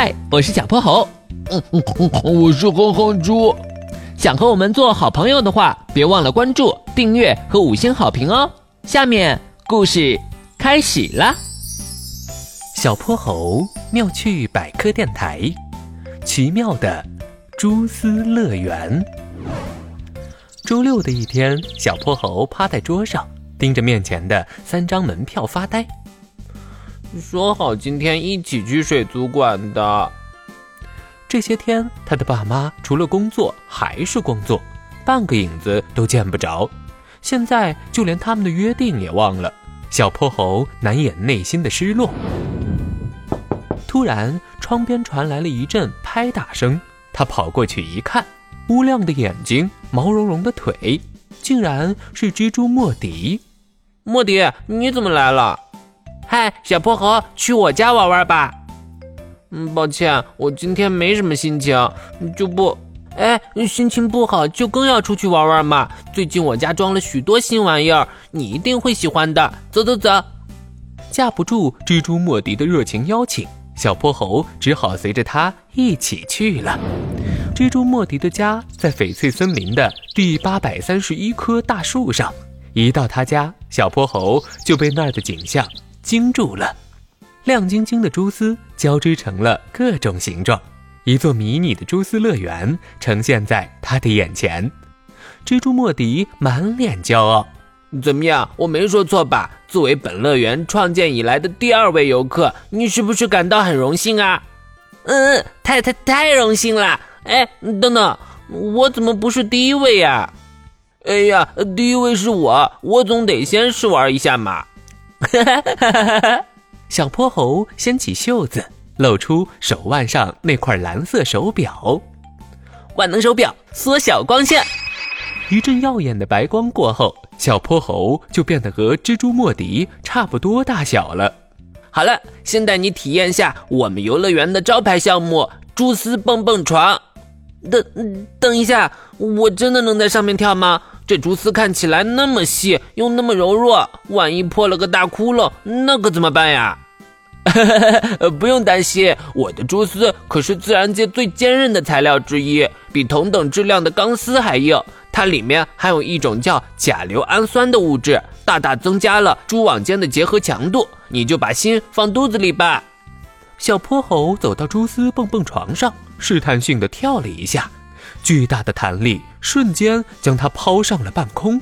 嗨，我是小泼猴。嗯嗯嗯，我是哼哼猪。想和我们做好朋友的话，别忘了关注、订阅和五星好评哦。下面故事开始啦。小泼猴妙趣百科电台，奇妙的蛛丝乐园。周六的一天，小泼猴趴在桌上，盯着面前的三张门票发呆。说好今天一起去水族馆的。这些天，他的爸妈除了工作还是工作，半个影子都见不着。现在就连他们的约定也忘了，小泼猴难掩内心的失落。突然，窗边传来了一阵拍打声，他跑过去一看，乌亮的眼睛，毛茸茸的腿，竟然是蜘蛛莫迪。莫迪，你怎么来了？嗨，小泼猴，去我家玩玩吧。嗯，抱歉，我今天没什么心情，就不……哎，心情不好就更要出去玩玩嘛。最近我家装了许多新玩意儿，你一定会喜欢的。走走走，架不住蜘蛛莫迪的热情邀请，小泼猴只好随着他一起去了。蜘蛛莫迪的家在翡翠森林的第八百三十一棵大树上。一到他家，小泼猴就被那儿的景象。惊住了，亮晶晶的蛛丝交织成了各种形状，一座迷你的蛛丝乐园呈现在他的眼前。蜘蛛莫迪满脸骄傲：“怎么样？我没说错吧？作为本乐园创建以来的第二位游客，你是不是感到很荣幸啊？”“嗯，太太太荣幸了！”“哎，等等，我怎么不是第一位呀？”“哎呀，第一位是我，我总得先试玩一下嘛。”哈哈哈哈哈！小泼猴掀起袖子，露出手腕上那块蓝色手表。万能手表，缩小光线。一阵耀眼的白光过后，小泼猴就变得和蜘蛛莫迪差不多大小了。好了，先带你体验下我们游乐园的招牌项目——蛛丝蹦蹦床。等，等一下，我真的能在上面跳吗？这蛛丝看起来那么细，又那么柔弱，万一破了个大窟窿，那可怎么办呀？不用担心，我的蛛丝可是自然界最坚韧的材料之一，比同等质量的钢丝还硬。它里面含有一种叫甲硫氨酸的物质，大大增加了蛛网间的结合强度。你就把心放肚子里吧。小泼猴走到蛛丝蹦蹦床上，试探性的跳了一下。巨大的弹力瞬间将它抛上了半空，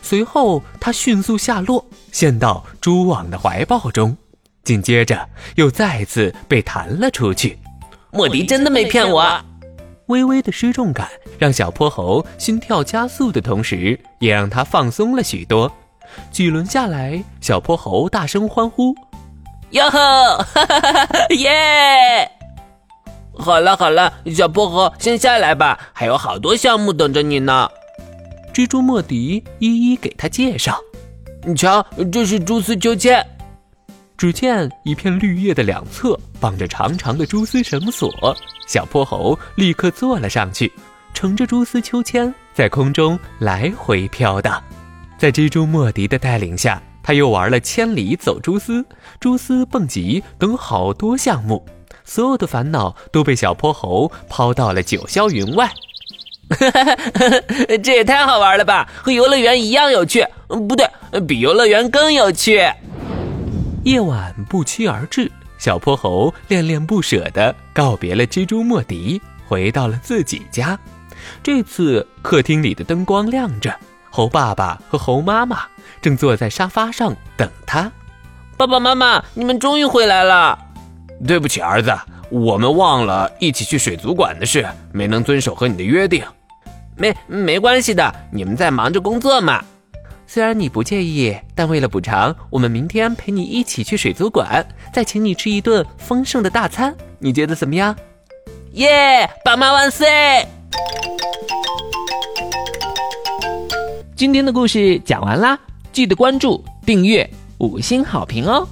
随后它迅速下落，陷到蛛网的怀抱中，紧接着又再次被弹了出去。莫迪真的没骗我。微微的失重感让小泼猴心跳加速的同时，也让他放松了许多。几轮下来，小泼猴大声欢呼：“哟呵，耶！”好了好了，小泼猴，先下来吧，还有好多项目等着你呢。蜘蛛莫迪一一给他介绍。你瞧，这是蛛丝秋千。只见一片绿叶的两侧绑着长长的蛛丝绳索，小泼猴立刻坐了上去，乘着蛛丝秋千在空中来回飘荡。在蜘蛛莫迪的带领下，他又玩了千里走蛛丝、蛛丝蹦极等好多项目。所有的烦恼都被小泼猴抛到了九霄云外，这也太好玩了吧！和游乐园一样有趣，不对，比游乐园更有趣。夜晚不期而至，小泼猴恋恋不舍地告别了蜘蛛莫迪，回到了自己家。这次客厅里的灯光亮着，猴爸爸和猴妈妈正坐在沙发上等他。爸爸妈妈，你们终于回来了。对不起，儿子，我们忘了一起去水族馆的事，没能遵守和你的约定。没没关系的，你们在忙着工作嘛。虽然你不介意，但为了补偿，我们明天陪你一起去水族馆，再请你吃一顿丰盛的大餐。你觉得怎么样？耶！爸妈万岁！今天的故事讲完啦，记得关注、订阅、五星好评哦。